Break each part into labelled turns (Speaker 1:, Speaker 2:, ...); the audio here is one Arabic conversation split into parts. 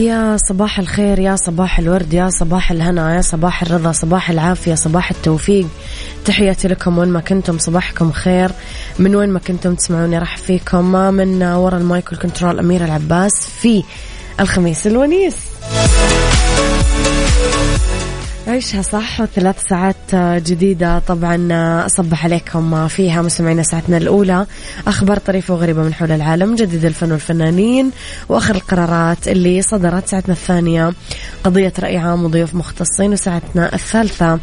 Speaker 1: يا صباح الخير يا صباح الورد يا صباح الهنا يا صباح الرضا صباح العافية صباح التوفيق. تحياتي لكم وين ما كنتم صباحكم خير. من وين ما كنتم تسمعوني راح فيكم. من ورا ال mic وال control أميرة العباس في الخميس الونيس. عيشها صح وثلاث ساعات جديدة. طبعا أصبح عليكم فيها مستمعينا ساعتنا الأولى. أخبار طريفة وغريبة من حول العالم جديد الفن والفنانين وآخر القرارات اللي صدرت ساعتنا الثانية. قضية رأي عام وضيوف مختصين وساعتنا الثالثة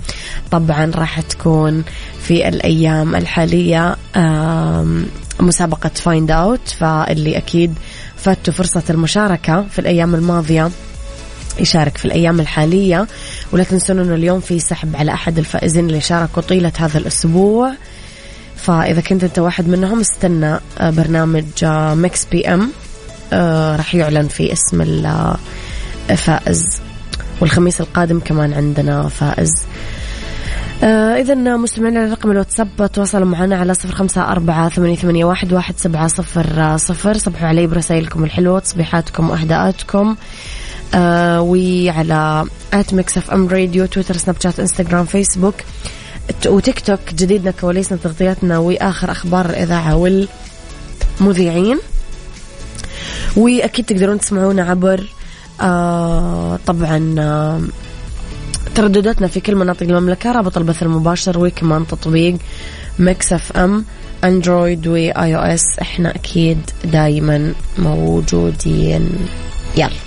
Speaker 1: طبعا راح تكون في الأيام الحالية مسابقة فايند أوت فاللي أكيد فاتوا فرصة المشاركة في الأيام الماضية. يشارك في الأيام الحالية. ولا تنسون أنه اليوم في سحب على أحد الفائزين اللي شاركوا طيلة هذا الأسبوع. فإذا كنت أنت واحد منهم استنى آه، برنامج Mix FM راح يعلن في اسم الفائز والخميس القادم كمان عندنا فائز. آه إذا مستمعين على رقم الواتساب تواصلوا معنا على صفر خمسة أربعة ثمانية, واحد سبعة صفر صفر. صبحوا علي برسائلكم الحلوة تصبيحاتكم وأهداءاتكم. آه وعلى at Mix FM Radio تويتر سناب شات انستغرام فيسبوك وتيك توك جديدنا كواليسنا تغطياتنا واخر أخبار الإذاعة والمذيعين. واكيد تقدرون تسمعونا عبر آه طبعا آه تردداتنا في كل مناطق المملكة. رابط البث المباشر وكمان تطبيق Mix FM Android و iOS إحنا أكيد دايما موجودين. يلا.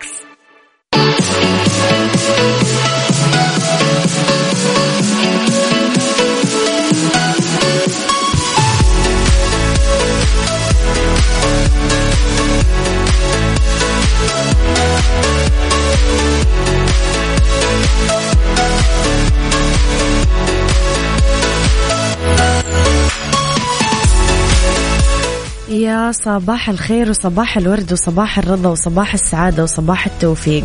Speaker 1: صباح الخير وصباح الورد وصباح الرضا وصباح السعادة وصباح التوفيق.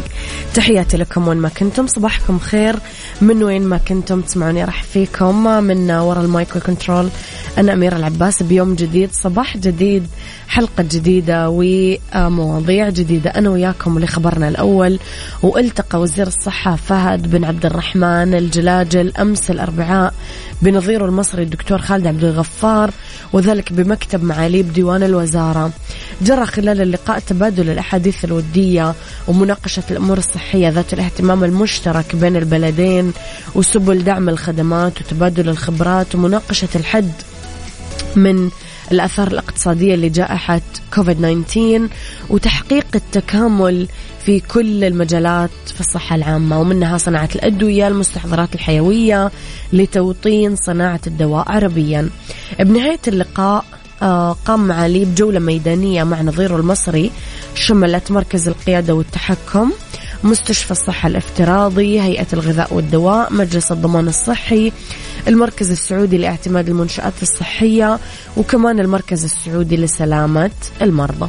Speaker 1: تحياتي لكم وين ما كنتم صباحكم خير. من وين ما كنتم تسمعوني راح فيكم. من وراء ال mic وال control أنا أميرة العباس. بيوم جديد صباح جديد حلقة جديدة ومواضيع جديدة. أنا وياكم لخبرنا الأول والتقى وزير الصحة فهد بن عبد الرحمن الجلاجل أمس الأربعاء بنظيره المصري الدكتور خالد عبد الغفار وذلك بمكتب معالي بديوان الوزارة. جرى خلال اللقاء تبادل الأحاديث الودية ومناقشة الأمور الصحية ذات الاهتمام المشترك بين البلدين وسبل دعم الخدمات وتبادل الخبرات ومناقشة الحد من الآثار الاقتصادية لجائحة كوفيد 19 وتحقيق التكامل في كل المجالات في الصحة العامة. ومنها صناعة الأدوية المستحضرات الحيوية لتوطين صناعة الدواء عربيا. بنهاية اللقاء قام معالي بجولة ميدانية مع نظيره المصري شملت مركز القيادة والتحكم مستشفى الصحة الافتراضي هيئة الغذاء والدواء مجلس الضمان الصحي المركز السعودي لاعتماد المنشآت الصحية وكمان المركز السعودي لسلامة المرضى.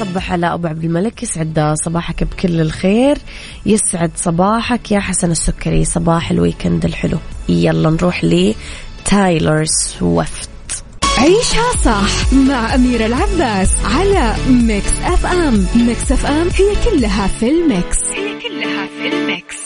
Speaker 1: صبح على أبو عبد الملك يسعد صباحك بكل الخير. يسعد صباحك يا حسن السكري صباح ال weekend الحلو. يلا نروح لتايلر سويفت.
Speaker 2: عيشها صح مع أميرة العباس على Mix FM. Mix FM هي كلها في ال mix. هي كلها في ال mix.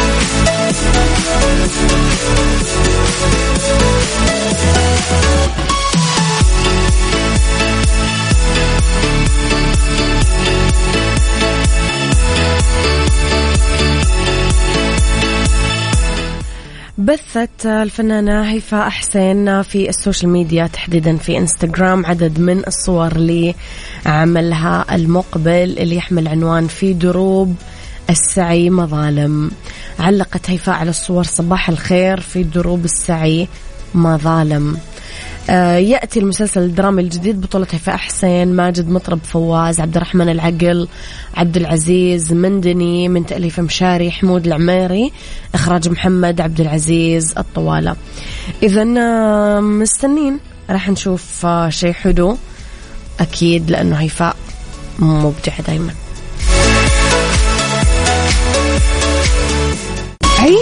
Speaker 2: بثت الفنانة هيفاء حسين في ال social media تحديدا في إنستغرام عدد من الصور لعملها المقبل اللي يحمل عنوان في دروب السعي مظالم علقت هيفاء على الصور صباح الخير في دروب السعي مظالم يأتي المسلسل الدرامي الجديد بطولة هيفاء حسين ماجد مطرب فواز عبد الرحمن العقل عبد العزيز مندني من تأليف مشاري حمود العميري إخراج محمد عبد العزيز الطوالة. إذا آه، مستنين. راح نشوف آه، شيء حلو. أكيد لأنه هيفاء مبدعة دايما.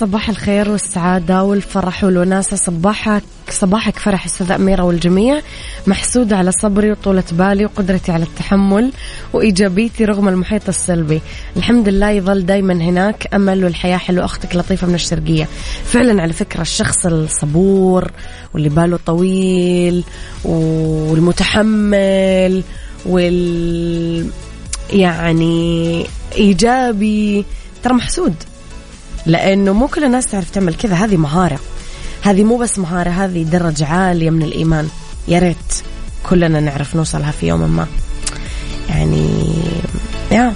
Speaker 1: صباح الخير والسعادة والفرح والوناسة. صباحك صباحك فرح أستاذ أميرة والجميع. محسودة على صبري وطولة بالي وقدرتي على التحمل وإيجابيتي رغم المحيط السلبي. الحمد لله يظل دايما هناك أمل والحياة حلوة. أختك لطيفة من الشرقية. فعلا على فكرة الشخص الصبور واللي باله طويل والمتحمل وال يعني إيجابي. ترى محسود. لأنه مو كل الناس تعرف تعمل كذا. هذه مهارة. هذه مو بس مهارة هذه درجة عالية من الإيمان. يا ريت كلنا نعرف نوصلها في يوم ما. يعني يا.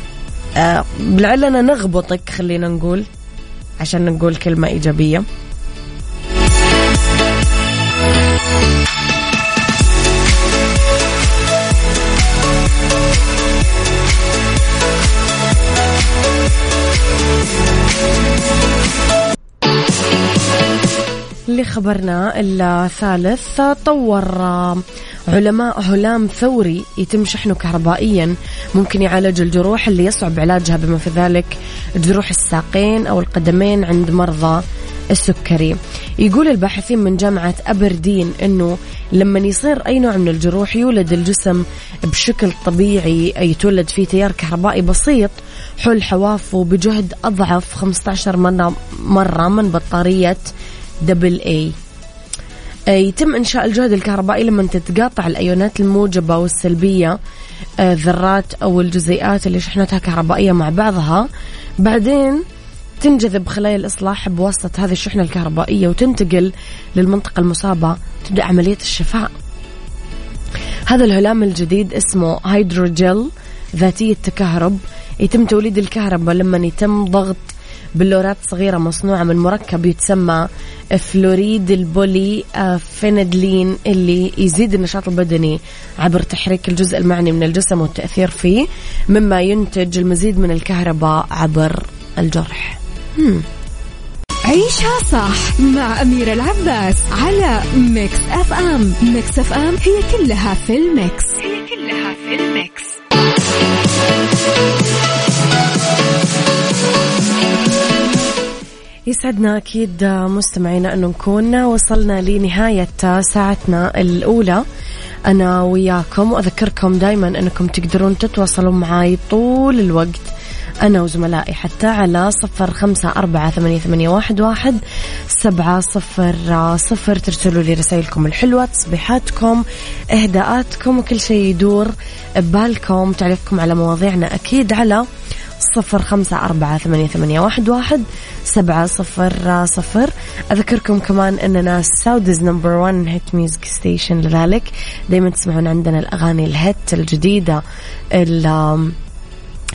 Speaker 1: آه لعلنا نغبطك خلينا نقول عشان نقول كلمة إيجابية. لخبرنا الثالث طور علماء هلام ثوري يتم شحنه كهربائيا. ممكن يعالج الجروح اللي يصعب علاجها بما في ذلك جروح الساقين أو القدمين عند مرضى السكري. يقول الباحثين من جامعة أبردين أنه لما يصير أي نوع من الجروح يولد الجسم بشكل طبيعي يتولد فيه تيار كهربائي بسيط حول حوافه بجهد أضعف 15 مرة من بطارية دبل اي يتم إنشاء الجهد الكهربائي لما تتقاطع الأيونات الموجبة والسلبية آه، ذرات أو الجزيئات اللي شحنتها كهربائية مع بعضها. بعدين تنجذب خلايا الإصلاح بواسطة هذه الشحنة الكهربائية وتنتقل للمنطقة المصابة تبدأ عملية الشفاء. هذا الهلام الجديد اسمه هيدروجيل ذاتية تكهرب. يتم توليد الكهرباء لما يتم ضغط بلورات صغيرة مصنوعة من مركب يتسمى فلوريد البولي آه، فينيليدين اللي يزيد النشاط البدني عبر تحريك الجزء المعني من الجسم والتأثير فيه مما ينتج المزيد من الكهرباء عبر الجرح.
Speaker 2: عيشها صح مع أميرة العباس على Mix FM. Mix FM هي كلها في ال mix. هي كلها في ال mix.
Speaker 1: يسعدنا أكيد مستمعينا أنه نكون وصلنا لنهاية ساعتنا الأولى. أنا وياكم وأذكركم دايما أنكم تقدرون تتواصلوا معي طول الوقت. أنا وزملائي حتى على صفر خمسة أربعة ثمانية, ثمانية واحد, واحد سبعة صفر صفر. ترسلوا لي رسائلكم الحلوة تصبيحاتكم إهداءاتكم وكل شيء يدور ببالكم. تعليقكم على مواضيعنا أكيد على صفر خمسة أربعة ثمانية, ثمانية واحد, واحد سبعة صفر صفر. أذكركم كمان أننا Saudi's number one hit music station لذلك. دايما تسمعون عندنا الأغاني ال hit الجديدة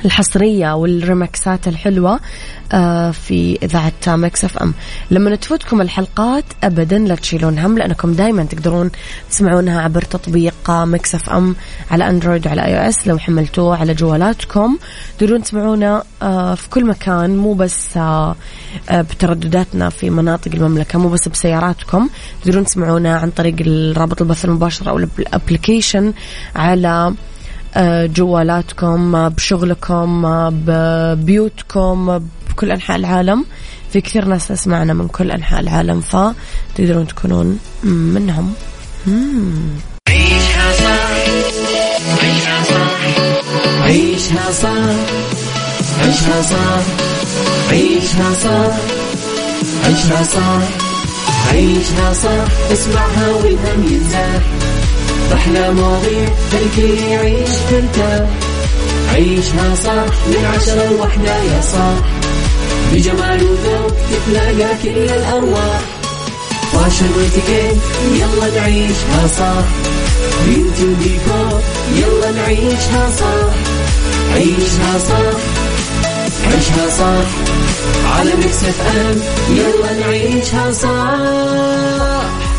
Speaker 1: الحصرية والريمكسات الحلوة آه، في إذاعة Mix FM. لما تفوتكم الحلقات أبدا لا تشيلون هم لأنكم دايما تقدرون تسمعونها عبر تطبيق Mix FM على Android وعلى iOS. لو حملتوه على جوالاتكم تقدرون تسمعونا آه، في كل مكان مو بس آه، بتردداتنا في مناطق المملكة مو بس بسياراتكم. تقدرون تسمعونا عن طريق رابط البث المباشر أو ال application على جوالاتكم بشغلكم ببيوتكم بكل أنحاء العالم في كثير ناس تسمعنا من كل أنحاء العالم فتقدرون تكونون منهم عيشها صح عيشها صح عيشها صح عيشها صح عيشها صح عيشها صح عيشها صح اسمعها والهم ينزاح أحلى مواضيع خلي يعيش ترتاح عيشها صح من عشرة لوحدة يا صاح. بجمال وذوق تتلاقى كل الأرواح. fashion وإتيكيت يلا نعيشها صح beauty وديكور يلا نعيشها صح عيشها صح عيشها صح على Mix FM يلا نعيشها صح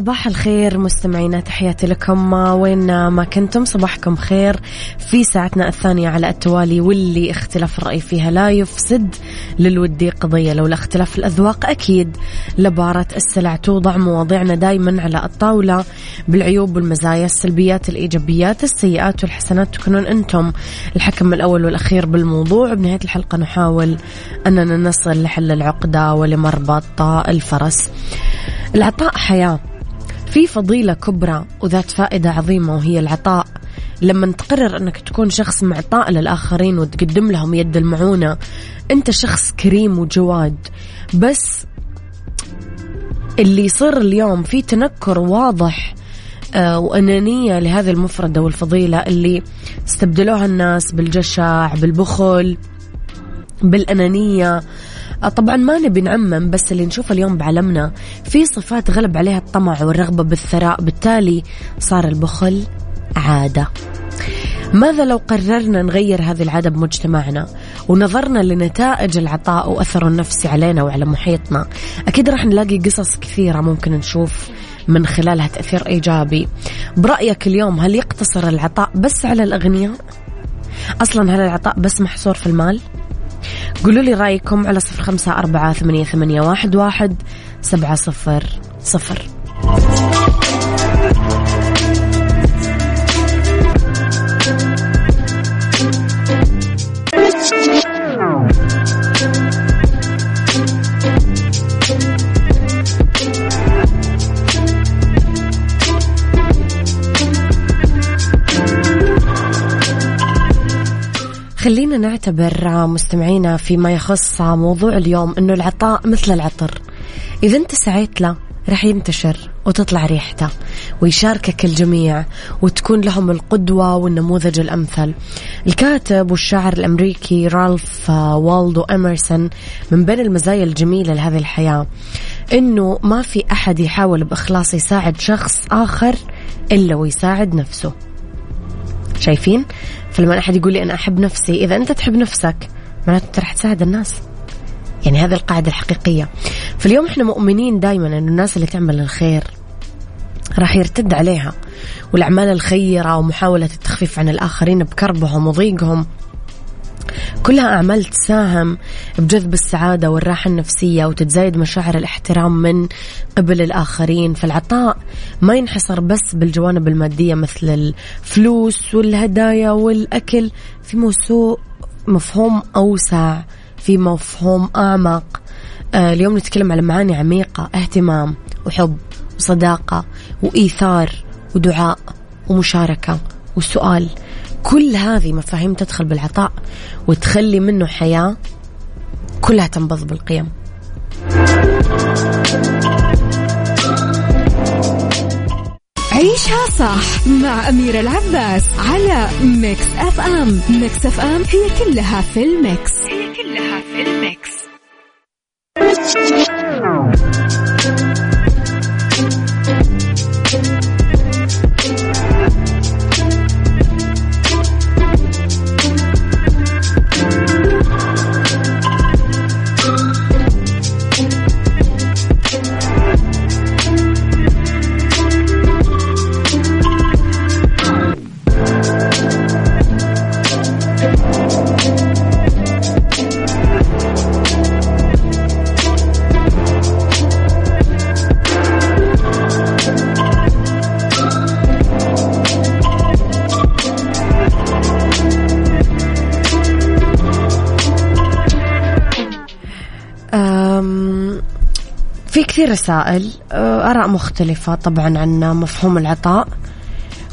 Speaker 1: صباح الخير مستمعينا تحياتي لكم. وين ما كنتم صباحكم خير في ساعتنا الثانية على التوالي واللي اختلاف الرأي فيها لا يفسد للودي قضية. لولا اختلاف الأذواق أكيد لبارة السلع توضع مواضيعنا دايما على الطاولة بالعيوب والمزايا السلبيات الإيجابيات السيئات والحسنات. تكونون أنتم الحكم الأول والأخير بالموضوع. بنهاية الحلقة نحاول أننا نصل لحل العقدة ولمربط الفرس. العطاء حياة. في فضيلة كبرى وذات فائدة عظيمة وهي العطاء. لما تقرر أنك تكون شخص معطاء للآخرين وتقدم لهم يد المعونة أنت شخص كريم وجواد. بس اللي يصير اليوم في تنكر واضح آه، وأنانية لهذه المفردة والفضيلة اللي استبدلوها الناس بالجشع بالبخل بالأنانية. طبعا ما نبي نعمم بس اللي نشوفه اليوم بعالمنا في صفات غلب عليها الطمع والرغبة بالثراء بالتالي صار البخل عادة ماذا لو قررنا نغير هذه العادة بمجتمعنا ونظرنا لنتائج العطاء وأثره النفسي علينا وعلى محيطنا أكيد راح نلاقي قصص كثيرة ممكن نشوف من خلالها تأثير إيجابي برأيك اليوم هل يقتصر العطاء بس على الأغنياء؟ أصلا هل العطاء بس محصور في المال؟ قولوا لي رأيكم على صفر خمسة أربعة ثمانية, ثمانية واحد, واحد سبعة صفر صفر. خلينا نعتبر مستمعينا فيما يخص موضوع اليوم إنه العطاء مثل العطر. إذا أنت سعيت له راح ينتشر وتطلع ريحته ويشاركك الجميع وتكون لهم القدوة والنموذج الأمثل. الكاتب والشاعر الأمريكي رالف والدو أمرسون من بين المزايا الجميلة لهذه الحياة إنه ما في أحد يحاول بإخلاص يساعد شخص آخر إلا ويساعد نفسه. شايفين؟ فلما أحد يقول لي أنا أحب نفسي إذا أنت تحب نفسك معناته أنت راح تساعد الناس. يعني هذه القاعدة الحقيقية. فاليوم إحنا مؤمنين دائما أن الناس اللي تعمل الخير راح يرتد عليها. والأعمال الخيرة ومحاولة التخفيف عن الآخرين بكربهم وضيقهم كلها أعمال تساهم بجذب السعادة والراحة النفسية وتتزايد مشاعر الاحترام من قبل الآخرين. فالعطاء ما ينحصر بس بالجوانب المادية مثل الفلوس والهدايا والأكل في موسوع مفهوم أوسع في مفهوم أعمق. آه اليوم نتكلم على معاني عميقة اهتمام وحب وصداقة وإيثار ودعاء ومشاركة وسؤال. كل هذه مفاهيم تدخل بالعطاء وتخلي منه حياة كلها تنبض بالقيم.
Speaker 2: عيشها صح مع أميرة العباس على Mix FM. Mix FM هي كلها في ال mix. هي كلها في ال
Speaker 1: mix. كثير رسائل آه، آراء مختلفة طبعا عن مفهوم العطاء.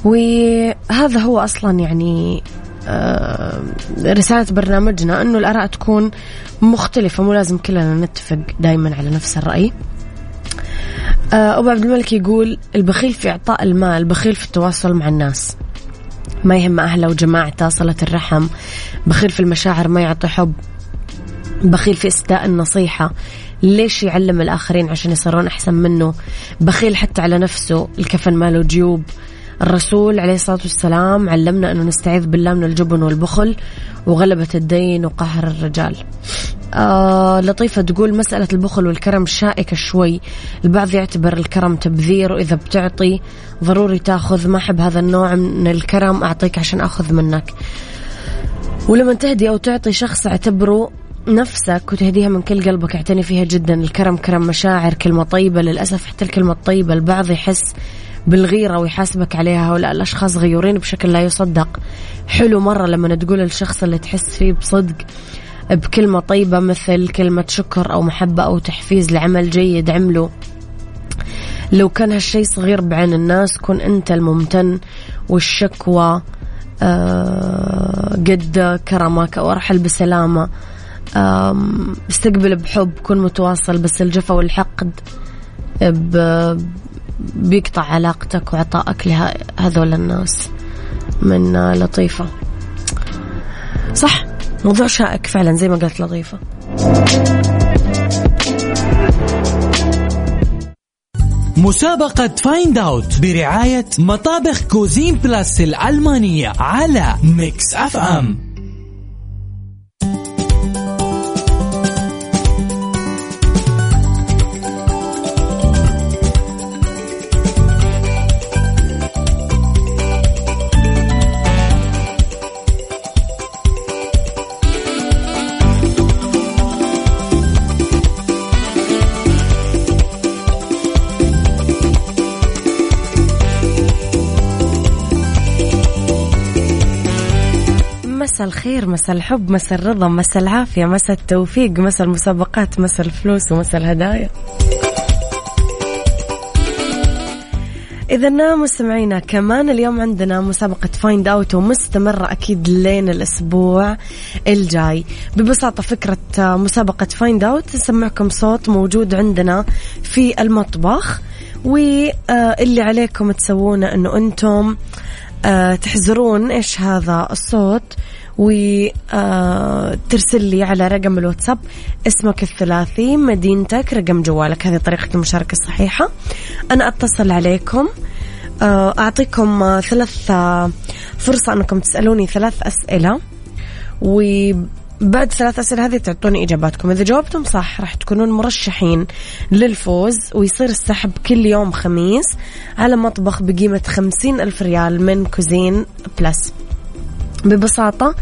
Speaker 1: وهذا هو أصلا يعني آه، رسالة برنامجنا أنه الآراء تكون مختلفة مو لازم كلنا نتفق دايما على نفس الرأي. آه، أبو عبد الملك يقول البخيل في إعطاء المال بخيل في التواصل مع الناس. ما يهم أهله وجماعته صلة الرحم. بخيل في المشاعر ما يعطي حب. بخيل في إسداء النصيحة. ليش يعلم الآخرين عشان يصيرون أحسن منه؟ بخيل حتى على نفسه الكفن ماله جيوب. الرسول عليه الصلاة والسلام علمنا أنه نستعيذ بالله من الجبن والبخل وغلبة الدين وقهر الرجال. آه لطيفة تقول مسألة البخل والكرم شائكة شوي. البعض يعتبر الكرم تبذير وإذا بتعطي ضروري تأخذ. ما أحب هذا النوع من الكرم أعطيك عشان أخذ منك. ولما تهدي أو تعطي شخص اعتبره نفسك وتهديها من كل قلبك اعتني فيها جدا. الكرم كرم مشاعر كلمة طيبة. للأسف حتى الكلمة الطيبة البعض يحس بالغيرة ويحاسبك عليها. هؤلاء الأشخاص غيورين بشكل لا يصدق. حلو مرة لما تقول للشخص اللي تحس فيه بصدق بكلمة طيبة مثل كلمة شكر أو محبة أو تحفيز لعمل جيد. عمله لو كان هالشي صغير بعين الناس كن أنت الممتن والشكوى آه، قد كرمك أو أرحل بسلامة. استقبل بحب كن متواصل بس الجفا والحقد بيقطع علاقتك وعطائك لهذول الناس من لطيفة. صح موضوع شائك فعلا زي ما قلت لطيفة.
Speaker 3: مسابقة Find Out برعاية مطابخ Cuisine Plus الألمانية على Mix
Speaker 1: FM الخير مساء الحب مساء الرضا مساء العافية مساء التوفيق مساء المسابقات مساء الفلوس ومساء الهدايا. إذا مستمعينا كمان اليوم عندنا مسابقة Find Out ومستمرة أكيد لين الأسبوع الجاي. ببساطة فكرة مسابقة Find Out نسمعكم صوت موجود عندنا في المطبخ واللي عليكم تسوونه أنه أنتم آه، تحزرون إيش هذا الصوت. وترسل لي على رقم الواتساب اسمك الثلاثي مدينتك رقم جوالك. هذه طريقة المشاركة الصحيحة. أنا أتصل عليكم آه، أعطيكم ثلاث فرصة أنكم تسألوني ثلاث أسئلة. وبعد ثلاث أسئلة هذه تعطوني إجاباتكم. إذا جاوبتم صح راح تكونون مرشحين للفوز ويصير السحب كل يوم خميس على مطبخ بقيمة خمسين ألف ريال من Cuisine Plus. ببساطة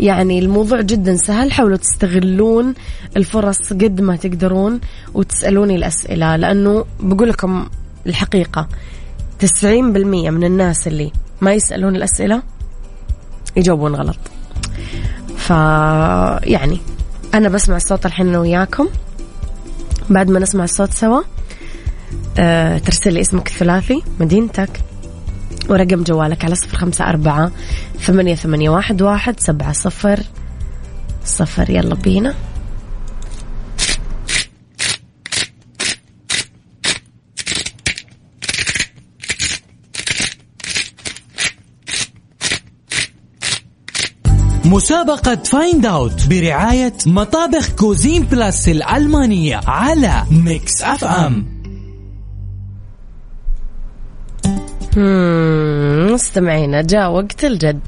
Speaker 1: يعني الموضوع جدا سهل. حاولوا تستغلون الفرص قد ما تقدرون وتسألوني الأسئلة لأنه بقول لكم الحقيقة تسعين بالمية من الناس اللي ما يسألون الأسئلة يجاوبون غلط. ف يعني أنا بسمع الصوت الحين أنا وياكم. بعد ما نسمع الصوت سوا أه ترسل لي اسمك الثلاثي مدينتك. ورقم جوالك على صفر خمسة أربعة ثمانية, ثمانية واحد, واحد سبعة صفر صفر. يلا بينا.
Speaker 3: مسابقة Find Out برعاية مطابخ Cuisine Plus الألمانية على Mix FM
Speaker 1: مستمعينا جاء وقت الجد.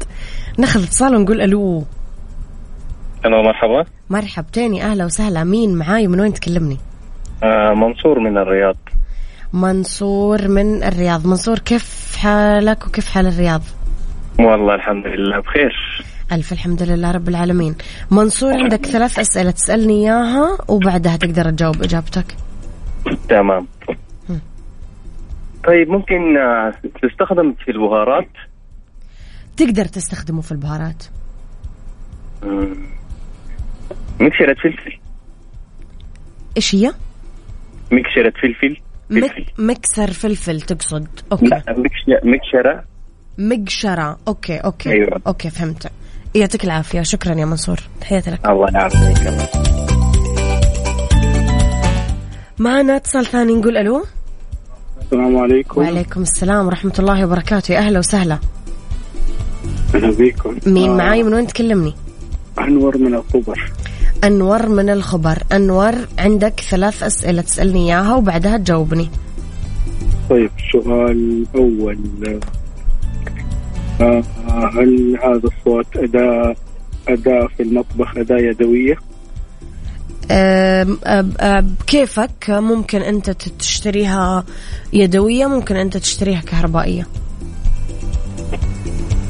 Speaker 1: ناخذ اتصال ونقول ألو.
Speaker 4: ألو مرحبا.
Speaker 1: مرحبتين أهلا وسهلا. مين معاي؟ من وين تكلمني؟
Speaker 4: آه منصور من الرياض.
Speaker 1: منصور من الرياض. منصور كيف حالك وكيف حال الرياض؟
Speaker 4: والله الحمد لله بخير.
Speaker 1: ألف الحمد لله رب العالمين. منصور عندك ثلاث أسئلة تسألني إياها وبعدها تقدر تجاوب إجابتك.
Speaker 4: تمام. طيب ممكن آه، تستخدم في البهارات؟
Speaker 1: تقدر تستخدمه في البهارات.
Speaker 4: مكسرة فلفل.
Speaker 1: إيش هي؟
Speaker 4: مكسرة فلفل.
Speaker 1: فلفل. مكسر فلفل تقصد. أوكي. لا
Speaker 4: مكشرة
Speaker 1: مقشرة okay okay.
Speaker 4: أيوه.
Speaker 1: okay فهمت. يعطيك العافية. شكرا يا منصور. تحياتي لك.
Speaker 4: الله يعافيك.
Speaker 1: معنا اتصال ثاني نقول ألو.
Speaker 5: السلام عليكم.
Speaker 1: وعليكم السلام ورحمة الله وبركاته. يا أهلا وسهلا.
Speaker 5: أهلا بكم.
Speaker 1: مين آه. معاي؟ من وين تكلمني؟
Speaker 5: أنور من الخبر.
Speaker 1: أنور من الخبر. أنور عندك ثلاث أسئلة تسألني إياها وبعدها تجاوبني.
Speaker 5: طيب السؤال الأول آه هل هذا الصوت أداة أداة في المطبخ أداة يدوية؟
Speaker 1: بكيفك ممكن أنت تشتريها يدوية ممكن أنت تشتريها كهربائية.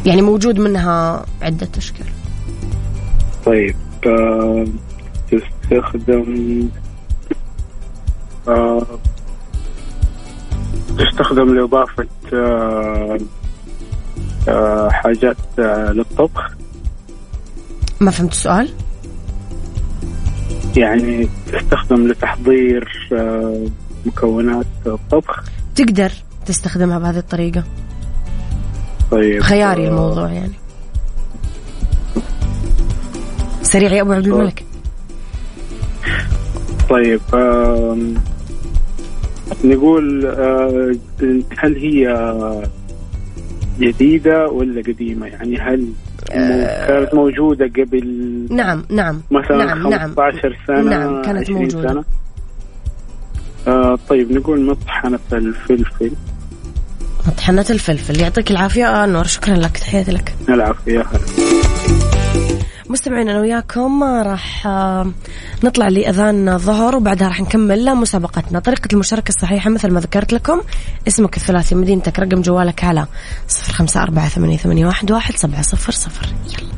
Speaker 1: يعني موجود منها عدة أشكال.
Speaker 5: طيب تستخدم تستخدم لإضافة حاجات للطبخ؟
Speaker 1: ما فهمت السؤال؟
Speaker 5: يعني تستخدم لتحضير آه، مكونات الطبخ
Speaker 1: تقدر تستخدمها بهذه الطريقة.
Speaker 5: طيب
Speaker 1: خياري آه الموضوع يعني. سريع يا أبو عبد الملك.
Speaker 5: طيب آه نقول آه هل هي جديدة ولا قديمة؟ يعني هل آه، كانت موجودة قبل
Speaker 1: نعم نعم.
Speaker 5: مثلا
Speaker 1: نعم
Speaker 5: 15 نعم سنة
Speaker 1: نعم كانت موجودة.
Speaker 5: سنة. آه طيب نقول مطحنة الفلفل.
Speaker 1: مطحنة الفلفل. يعطيك العافية نور شكرا لك تحياتي لك.
Speaker 5: العافية
Speaker 1: مستمعين أنا وياكم راح آه، نطلع لأذان الظهر وبعدها راح نكمل مسابقتنا. طريقة المشاركة الصحيحة مثل ما ذكرت لكم اسمك الثلاثي مدينتك رقم جوالك على صفر خمسة أربعة ثمانية, ثمانية واحد, واحد سبعة صفر صفر. يلا.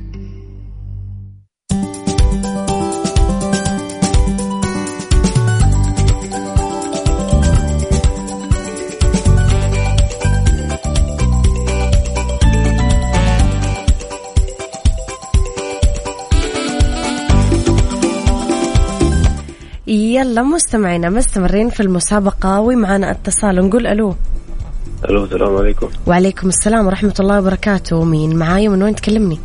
Speaker 1: يلا مستمعينا مستمرين في المسابقة ومعنا اتصال. نقول ألو.
Speaker 4: ألو السلام عليكم.
Speaker 1: وعليكم السلام ورحمة الله وبركاته. مين معاي من وين تكلمني؟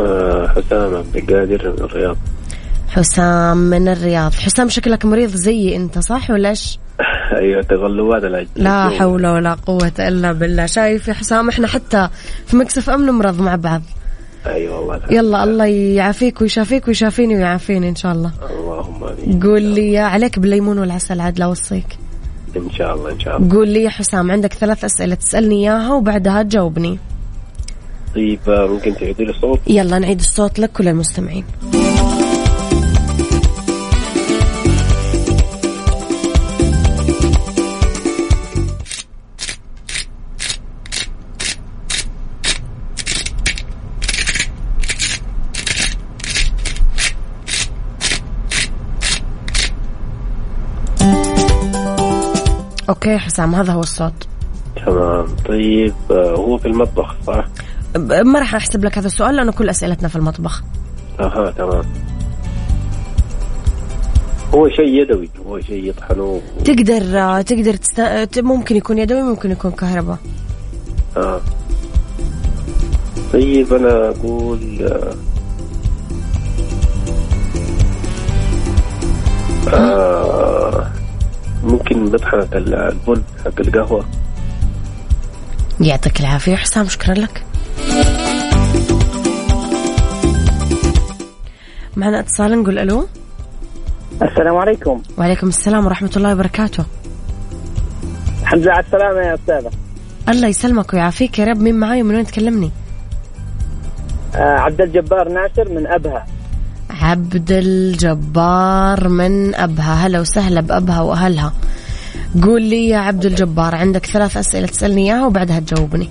Speaker 4: أه حسام عبد القادر من الرياض.
Speaker 1: حسام من الرياض. حسام شكلك مريض زيي أنت صح ولا إيش؟
Speaker 4: أيوه تغلبات
Speaker 1: لا حول ولا قوة إلا بالله. شايف يا حسام إحنا حتى في مكسف أمن نمرض مع بعض.
Speaker 4: أيوه والله.
Speaker 1: يلا الله يعافيك ويشافيك ويشافيني ويعافيني إن شاء الله.
Speaker 4: اللهم آمين.
Speaker 1: قول لي عليك بالليمون والعسل عاد لا أوصيك.
Speaker 4: إن شاء الله إن شاء الله.
Speaker 1: قول لي يا حسام عندك ثلاث أسئلة تسألني إياها وبعدها تجاوبني.
Speaker 4: طيب ممكن تعيدي لي الصوت؟
Speaker 1: يلا نعيد الصوت لك وللمستمعين. أوكي حسام هذا هو الصوت.
Speaker 4: تمام. طيب آه، هو في المطبخ صح؟
Speaker 1: ما راح أحسب لك هذا السؤال لأنه كل أسئلتنا في المطبخ.
Speaker 4: أها تمام. هو شيء يدوي هو شيء يطحنوه
Speaker 1: تقدر آه، تقدر تست... آه، ممكن يكون يدوي ممكن يكون كهرباء.
Speaker 4: آه. طيب أنا أقول آه ممكن مطحنة البن حق القهوة.
Speaker 1: يعطيك العافية حسام شكرا لك. معنا اتصال نقول ألو.
Speaker 6: السلام عليكم.
Speaker 1: وعليكم السلام ورحمة الله وبركاته.
Speaker 6: الحمد لله على السلامة يا أستاذة.
Speaker 1: الله يسلمك ويعافيك يا رب. مين معاي؟ ومن وين تكلمني؟
Speaker 6: آه عبد الجبار ناصر من أبها.
Speaker 1: عبد الجبار من أبها. هلا وسهلا بأبها وأهلها. قول لي يا عبد الجبار عندك ثلاث أسئلة تسألني إياها وبعدها تجاوبني.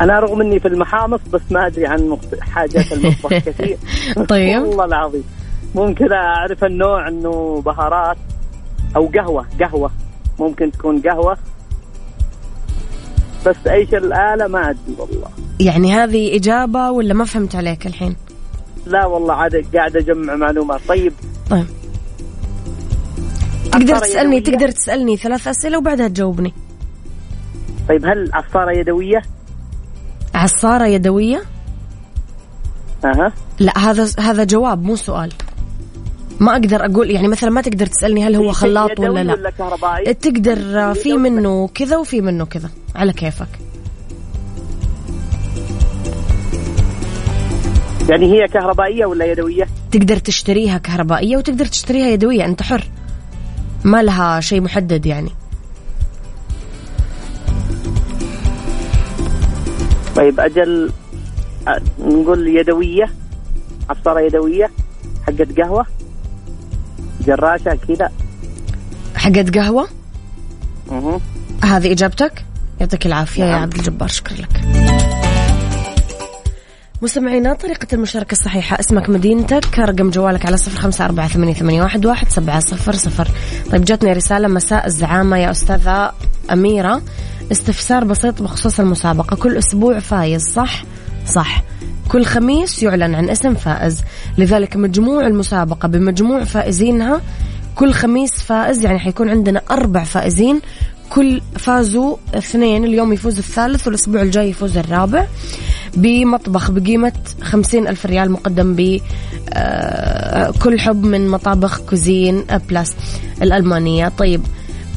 Speaker 6: أنا رغم إني في المحامص بس ما أدري عن حاجات المطبخ كثير.
Speaker 1: طيب.
Speaker 6: والله العظيم. ممكن أعرف النوع إنه بهارات أو قهوة. قهوة. ممكن تكون قهوة. بس إيش الآلة ما أدري والله.
Speaker 1: يعني هذه إجابة ولا ما فهمت عليك الحين؟
Speaker 6: لا والله عاد قاعد أجمع معلومات. طيب.
Speaker 1: طيب. تقدر تسألني
Speaker 6: يدوية؟
Speaker 1: تقدر تسألني ثلاث أسئلة وبعدها تجاوبني.
Speaker 6: طيب هل عصارة يدوية؟
Speaker 1: عصارة يدوية؟
Speaker 6: أها.
Speaker 1: لا هذا هذا جواب مو سؤال. ما أقدر أقول يعني مثلا ما تقدر تسألني هل هو خلاط ولا لا.
Speaker 6: ولا كهربائي؟
Speaker 1: تقدر في منه كذا وفي منه كذا على كيفك.
Speaker 6: يعني هي كهربائية ولا يدوية؟
Speaker 1: تقدر تشتريها كهربائية وتقدر تشتريها يدوية أنت حر ما لها شيء محدد يعني
Speaker 6: طيب أجل أ- نقول يدوية عصارة يدوية حقت قهوة جراشة كذا
Speaker 1: حقت قهوة
Speaker 6: مه.
Speaker 1: هذه إجابتك يعطيك العافية يا
Speaker 6: نعم.
Speaker 1: عبد الجبار شكرا لك مستمعينا طريقة المشاركة الصحيحة. اسمك مدينتك. رقم جوالك على صفر خمسة أربعة ثمانية, واحد سبعة صفر صفر. طيب جاتني رسالة مساء الزعامة يا أستاذة أميرة. استفسار بسيط بخصوص المسابقة. كل أسبوع فايز صح؟ صح. كل خميس يعلن عن اسم فائز. لذلك مجموع المسابقة بمجموع فائزينها كل خميس فائز يعني حيكون عندنا أربع فائزين. كل فازوا اثنين اليوم يفوز الثالث والأسبوع الجاي يفوز الرابع. بمطبخ بقيمة خمسين ألف ريال مقدم ب آه، كل حب من مطابخ Cuisine Plus الألمانية. طيب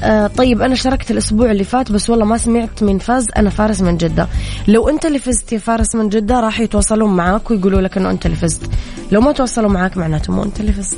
Speaker 1: آه، طيب أنا شاركت الأسبوع اللي فات بس والله ما سمعت مين فاز أنا فارس من جدة. لو أنت اللي فزت يا فارس من جدة راح يتواصلون معاك ويقولوا لك أنه أنت اللي فزت. لو ما تواصلوا معاك معناته مو أنت اللي فزت.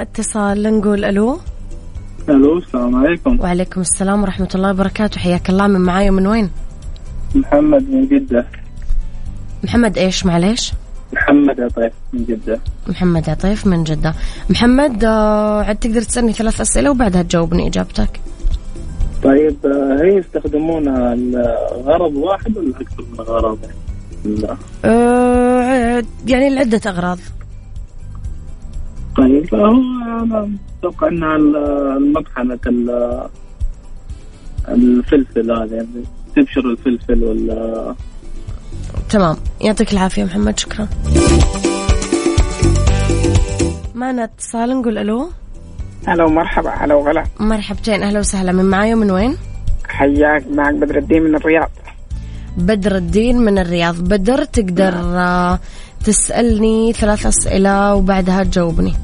Speaker 1: معنا اتصال نقول ألو.
Speaker 5: ألو السلام عليكم.
Speaker 1: وعليكم السلام ورحمة الله وبركاته. حياك الله من معاي ومن وين؟
Speaker 5: محمد من جدة.
Speaker 1: محمد إيش معليش؟
Speaker 5: محمد عطيف من جدة.
Speaker 1: محمد عطيف من جدة. محمد آه، عاد تقدر تسألني ثلاث أسئلة وبعدها تجاوبني إجابتك.
Speaker 5: طيب آه، هي يستخدمونها لغرض واحد ولا أكثر من غرض؟ لا.
Speaker 1: أه يعني لعدة أغراض.
Speaker 5: طيب هو أنا أتوقع أنها ال- المطحنة ال- الفلفل هذا يعني تبشر الفلفل ولا
Speaker 1: تمام. يعطيك العافية محمد شكرا. معنا اتصال نقول ألو.
Speaker 7: هلا ومرحبا هلا وغلا.
Speaker 1: مرحبتين أهلا وسهلا. من معاي ومن وين؟
Speaker 7: حياك معك بدر الدين من الرياض.
Speaker 1: بدر الدين من الرياض. بدر تقدر آه، تسألني ثلاث أسئلة وبعدها تجاوبني.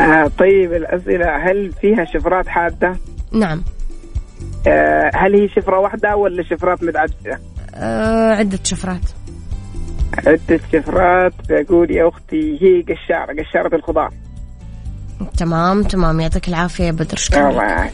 Speaker 7: آه طيب الأسئلة هل فيها شفرات حادة؟
Speaker 1: نعم.
Speaker 7: آه هل هي شفرة واحدة ولا شفرات متعددة؟
Speaker 1: أه عدة شفرات.
Speaker 7: عدة شفرات. بقول يا أختي هي قشارة قشارة الخضار.
Speaker 1: تمام تمام. يعطيك العافية يا بدر. شكرا
Speaker 7: الله